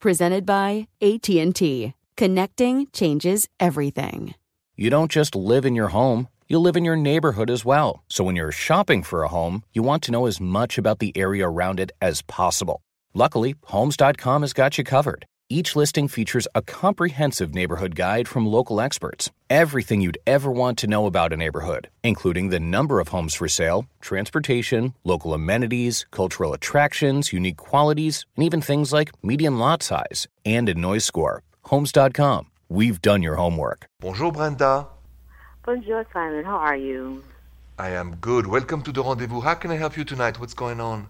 Presented by AT&T. Connecting changes everything. You don't just live in your home, you live in your neighborhood as well. So when you're shopping for a home, you want to know as much about the area around it as possible. Luckily, Homes.com has got you covered. Each listing features a comprehensive neighborhood guide from local experts. Everything you'd ever want to know about a neighborhood, including the number of homes for sale, transportation, local amenities, cultural attractions, unique qualities, and even things like median lot size and a noise score. Homes.com. We've done your homework. Bonjour Brenda. Bonjour, Simon. How are you? I am good. Welcome to the rendezvous. How can I help you tonight? What's going on?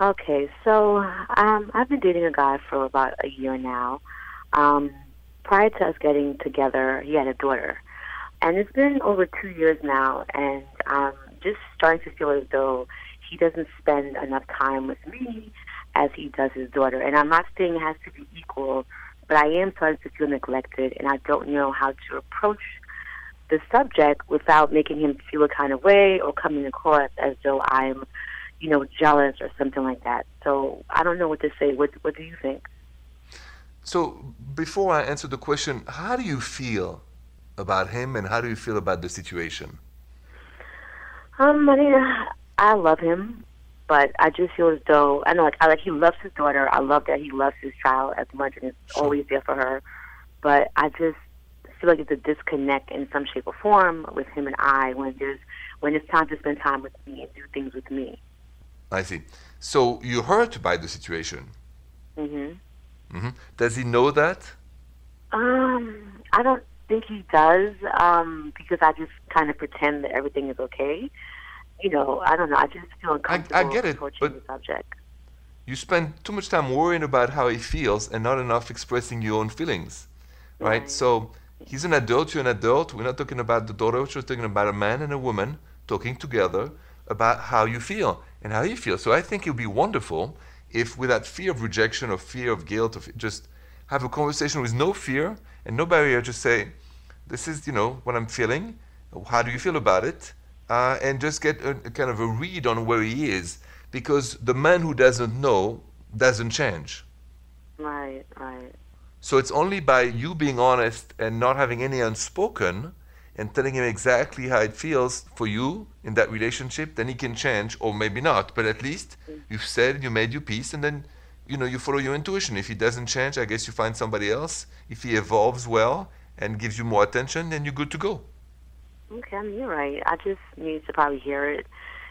Okay, so um, I've been dating a guy for about a year now. Um, prior to us getting together, he had a daughter. And it's been over two years now, and I'm just starting to feel as though he doesn't spend enough time with me as he does his daughter. And I'm not saying it has to be equal, but I am starting to feel neglected, and I don't know how to approach the subject without making him feel a kind of way or coming across as though I'm you know, jealous or something like that. So I don't know what to say. What What do you think? So before I answer the question, how do you feel about him, and how do you feel about the situation? Um, I mean, I love him, but I just feel as though I know, like, I like he loves his daughter. I love that he loves his child as much and is Sure. always there for her. But I just feel like it's a disconnect in some shape or form with him and I when there's when it's time to spend time with me and do things with me. I see. So you're hurt by the situation. Mhm. hmm Does he know that? Um, I don't think he does, um, because I just kind of pretend that everything is okay. You know, I don't know. I just feel uncomfortable get it, approaching but- the subject. You spend too much time worrying about how he feels and not enough expressing your own feelings, right? Right. So he's an adult, you're an adult. We're not talking about the daughter, we're talking about a man and a woman talking together about how you feel and how do you feel. So I think it would be wonderful if, without fear of rejection or fear of guilt, of just have a conversation with no fear and no barrier. Just say, "This is, you know, what I'm feeling. How do you feel about it?" Uh, and just get a, a kind of a read on where he is, because the man who doesn't know doesn't change. Right, right. So it's only by you being honest and not having any unspoken and telling him exactly how it feels for you in that relationship, then he can change, or maybe not. But at least you've said, you made your peace, and then you know you follow your intuition. If he doesn't change, I guess you find somebody else. If he evolves well and gives you more attention, then you're good to go. Okay, I mean, you're right. I just need to probably hear it.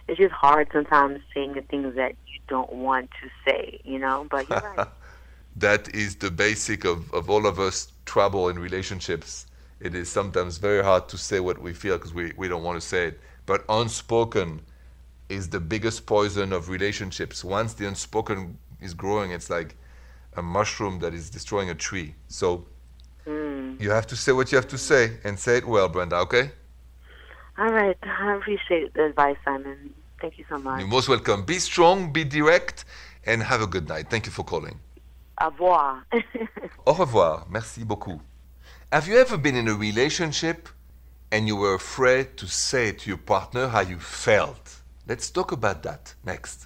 It's just hard sometimes saying the things that you don't want to say, you know. But you're right. that is the basic of, of all of us trouble in relationships. It is sometimes very hard to say what we feel because we, we don't want to say it. But unspoken is the biggest poison of relationships. Once the unspoken is growing, it's like a mushroom that is destroying a tree. So Mm. you have to say what you have to say and say it well, Brenda, okay? All right. I appreciate the advice, Simon. Thank you so much. You're most welcome. Be strong, be direct, and have a good night. Thank you for calling. Au revoir. Au revoir. Merci beaucoup. Have you ever been in a relationship and you were afraid to say to your partner how you felt? Let's talk about that next.